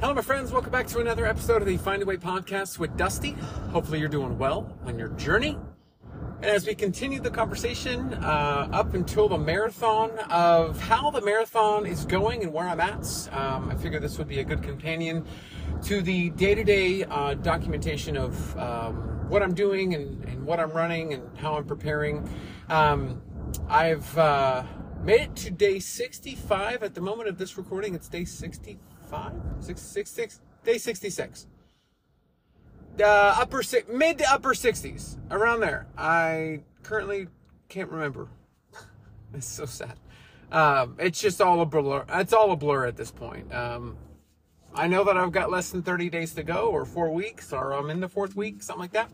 Hello, my friends. Welcome back to another episode of the Find a Way podcast with Dusty. Hopefully, you're doing well on your journey. And as we continue the conversation uh, up until the marathon of how the marathon is going and where I'm at, um, I figured this would be a good companion to the day to day documentation of um, what I'm doing and, and, what I'm running and how I'm preparing. Um, I've uh, made it to day 65 at the moment of this recording. It's day 65 five, six, six, six, day 66. Uh, upper six, mid to upper 60s, around there. I currently can't remember. it's so sad. Um, it's just all a blur. It's all a blur at this point. Um, I know that I've got less than 30 days to go, or four weeks, or I'm in the fourth week, something like that.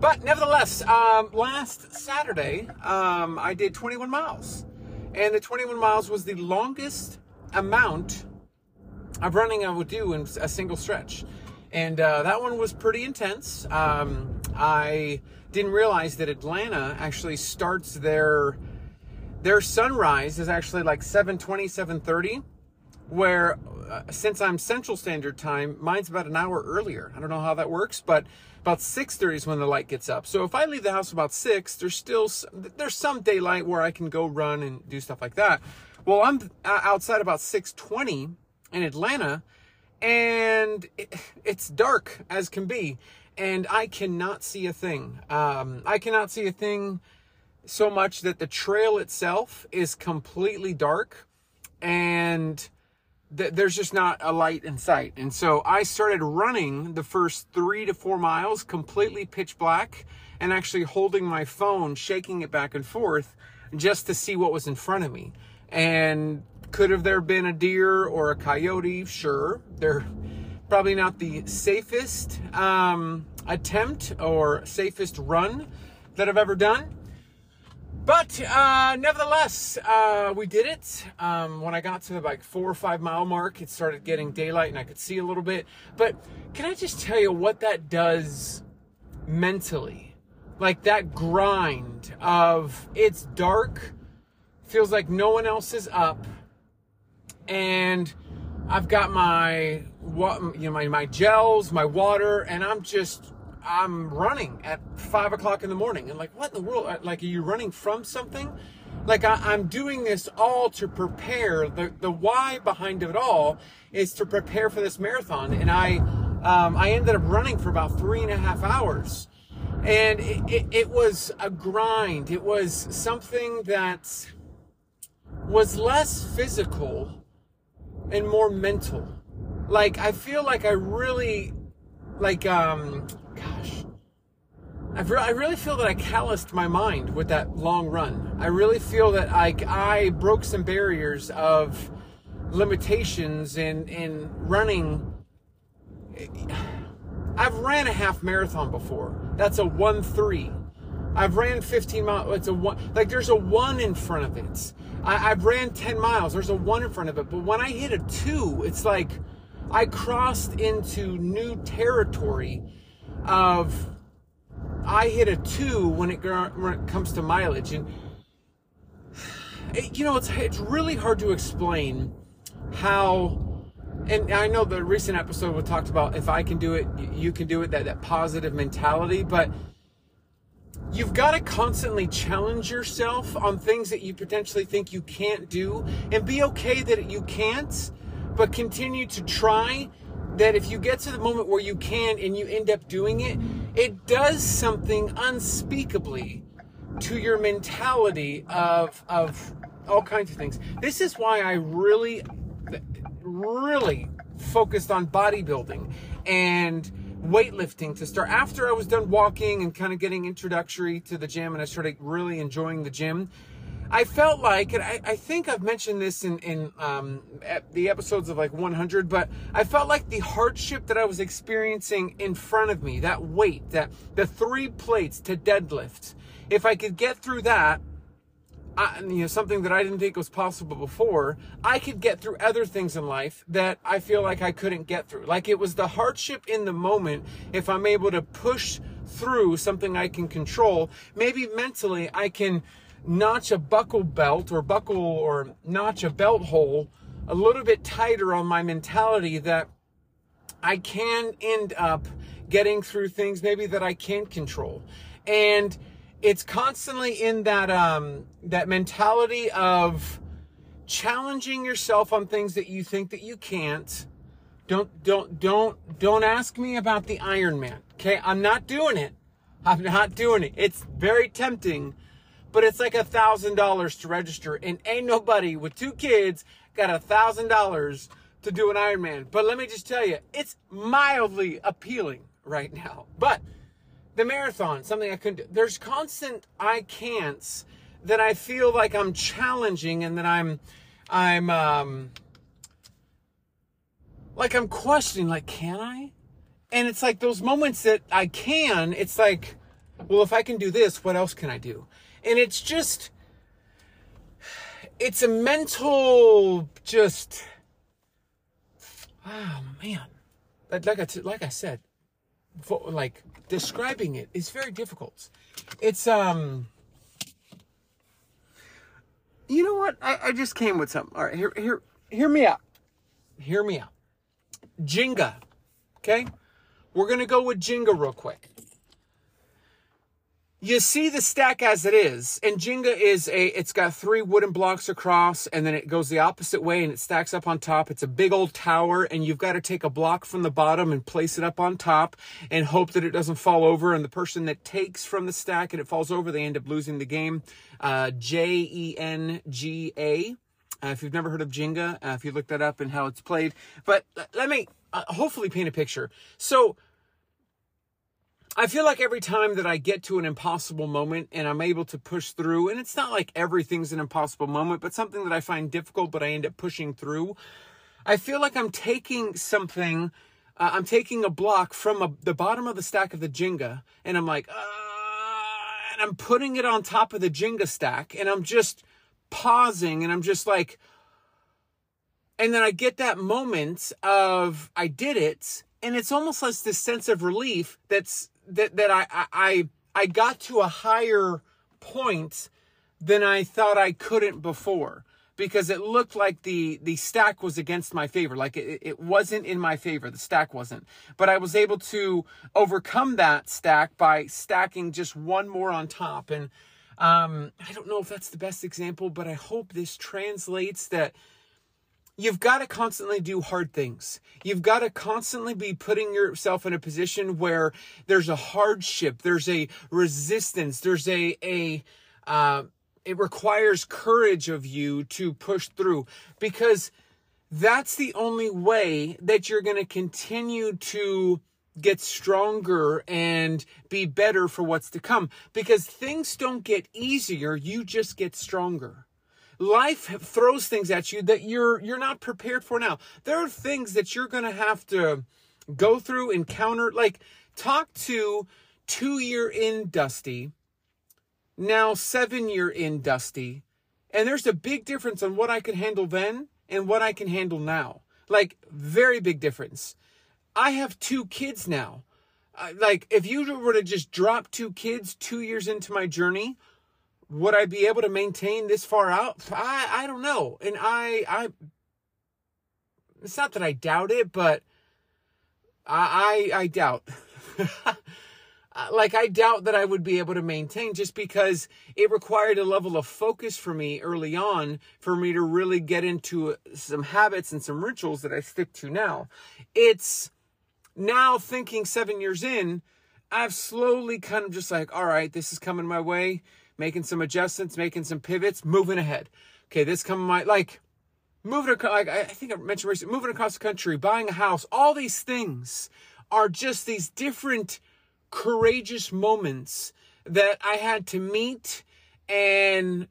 But nevertheless, um, last Saturday, um, I did 21 miles. And the 21 miles was the longest amount of running I would do in a single stretch. And uh, that one was pretty intense. Um, I didn't realize that Atlanta actually starts their their sunrise is actually like 7:20, 7:30, where uh, since I'm Central Standard Time, mine's about an hour earlier. I don't know how that works, but about 6:30 is when the light gets up. So if I leave the house about 6, there's still there's some daylight where I can go run and do stuff like that. Well, I'm uh, outside about 6:20 in Atlanta, and it, it's dark as can be, and I cannot see a thing. Um, I cannot see a thing so much that the trail itself is completely dark, and th- there's just not a light in sight. And so I started running the first three to four miles completely pitch black, and actually holding my phone, shaking it back and forth, just to see what was in front of me. And could have there been a deer or a coyote? Sure. They're probably not the safest um, attempt or safest run that I've ever done. But uh, nevertheless, uh, we did it. Um, when I got to the like four or five mile mark, it started getting daylight and I could see a little bit. But can I just tell you what that does mentally? Like that grind of it's dark, feels like no one else is up and I've got my what you know my my gels, my water, and I'm just I'm running at five o'clock in the morning. And like, what in the world? Like, are you running from something? Like, I, am doing this all to prepare. The the why behind it all is to prepare for this marathon. And I um, I ended up running for about three and a half hours. And it, it, it was a grind. It was something that was less physical and more mental. Like I feel like I really like um gosh. I, re- I really feel that I calloused my mind with that long run. I really feel that I, I broke some barriers of limitations in, in running. I've ran a half marathon before. That's a 1 3. I've ran 15 miles. It's a one, like there's a one in front of it. I, have ran 10 miles. There's a one in front of it. But when I hit a two, it's like I crossed into new territory of I hit a two when it, when it comes to mileage. And, it, you know, it's, it's really hard to explain how and I know the recent episode we talked about if I can do it, you can do it, that, that positive mentality, but You've got to constantly challenge yourself on things that you potentially think you can't do and be okay that you can't, but continue to try. That if you get to the moment where you can and you end up doing it, it does something unspeakably to your mentality of, of all kinds of things. This is why I really, really focused on bodybuilding and weightlifting to start after I was done walking and kind of getting introductory to the gym and I started really enjoying the gym. I felt like, and I, I think I've mentioned this in, in um, the episodes of like 100, but I felt like the hardship that I was experiencing in front of me, that weight, that the three plates to deadlift, if I could get through that, I, you know, something that I didn't think was possible before, I could get through other things in life that I feel like I couldn't get through. Like it was the hardship in the moment. If I'm able to push through something I can control, maybe mentally I can notch a buckle belt or buckle or notch a belt hole a little bit tighter on my mentality that I can end up getting through things maybe that I can't control. And it's constantly in that um that mentality of challenging yourself on things that you think that you can't. Don't don't don't don't ask me about the Ironman. Okay? I'm not doing it. I'm not doing it. It's very tempting, but it's like a thousand dollars to register, and ain't nobody with two kids got a thousand dollars to do an Ironman. But let me just tell you, it's mildly appealing right now. But the marathon, something I couldn't do. There's constant I can'ts that I feel like I'm challenging and that I'm I'm um like I'm questioning, like, can I? And it's like those moments that I can, it's like, well, if I can do this, what else can I do? And it's just it's a mental just oh man like I, like I said like describing it is very difficult. It's um you know what? I, I just came with something. All right here here hear me out. Hear me out. Jenga okay? We're gonna go with jenga real quick you see the stack as it is and jenga is a it's got three wooden blocks across and then it goes the opposite way and it stacks up on top. It's a big old tower and you've got to take a block from the bottom and place it up on top and hope that it doesn't fall over. And the person that takes from the stack and it falls over they end up losing the game. Uh, j-e-n-g-a uh, if you've never heard of jenga uh, if you look that up and how it's played. But let me uh, hopefully paint a picture. So I feel like every time that I get to an impossible moment and I'm able to push through, and it's not like everything's an impossible moment, but something that I find difficult, but I end up pushing through, I feel like I'm taking something, uh, I'm taking a block from a, the bottom of the stack of the Jenga, and I'm like, uh, and I'm putting it on top of the Jenga stack, and I'm just pausing, and I'm just like, and then I get that moment of I did it, and it's almost like this sense of relief that's that that I I I got to a higher point than I thought I couldn't before because it looked like the the stack was against my favor. Like it, it wasn't in my favor. The stack wasn't. But i was able to overcome that stack by stacking just one more on top. And um, i don't know if that's the best example but i hope this translates that you've got to constantly do hard things. You've got to constantly be putting yourself in a position where there's a hardship, there's a resistance, there's a a uh, it requires courage of you to push through because that's the only way that you're going to continue to get stronger and be better for what's to come because things don't get easier you just get stronger life throws things at you that you're you're not prepared for now. There are things that you're going to have to go through, encounter. Like talk to two year in Dusty, now seven year in Dusty, and there's a big difference on what I could handle then and what I can handle now. Like very big difference. I have two kids now. like if you were to just drop two kids two years into my journey, would I be able to maintain this far out? I I don't know. And I I it's not that I doubt it, but I I, I doubt. like I doubt that I would be able to maintain just because it required a level of focus for me early on for me to really get into some habits and some rituals that I stick to now. It's now thinking 7 years in, I've slowly kind of just like, all right, this is coming my way making some adjustments, making some pivots, moving ahead. Okay, this coming my like moving like I think I mentioned recently, moving across the country, buying a house, all these things are just these different courageous moments that I had to meet and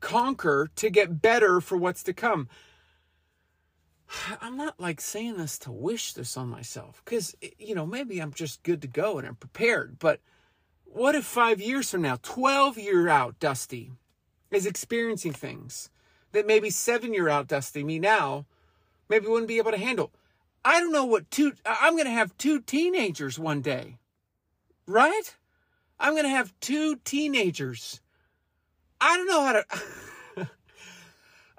conquer to get better for what's to come. I'm not like saying this to wish this on myself because, you know, maybe I'm just good to go and I'm prepared, but what if five years from now, 12 year out Dusty is experiencing things that maybe seven year out Dusty, me now, maybe wouldn't be able to handle? I don't know what two, I'm going to have two teenagers one day, right? I'm going to have two teenagers. I don't know how to.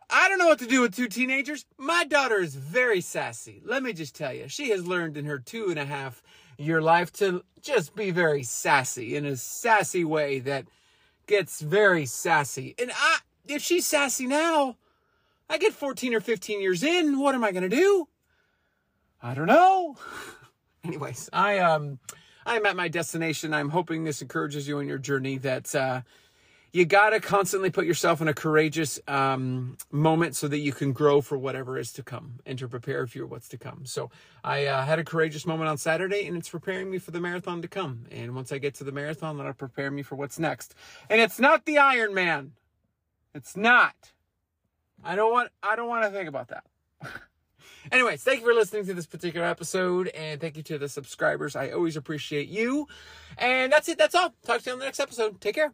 I don't know what to do with two teenagers. My daughter is very sassy. Let me just tell you, she has learned in her two and a half year life to just be very sassy in a sassy way that gets very sassy. And I, if she's sassy now, I get 14 or 15 years in, what am I going to do? I don't know. Anyways, I, um, I'm at my destination. I'm hoping this encourages you on your journey that, uh, you got to constantly put yourself in a courageous um, moment so that you can grow for whatever is to come and to prepare for what's to come. So I uh, had a courageous moment on Saturday, and it's preparing me for the marathon to come. And once I get to the marathon, that'll prepare me for what's next. And it's not the Ironman. It's not. I don't want. I don't want to think about that. Anyways, thank you for listening to this particular episode, and thank you to the subscribers. I always appreciate you. And that's it. That's all. Talk to you on the next episode. Take care.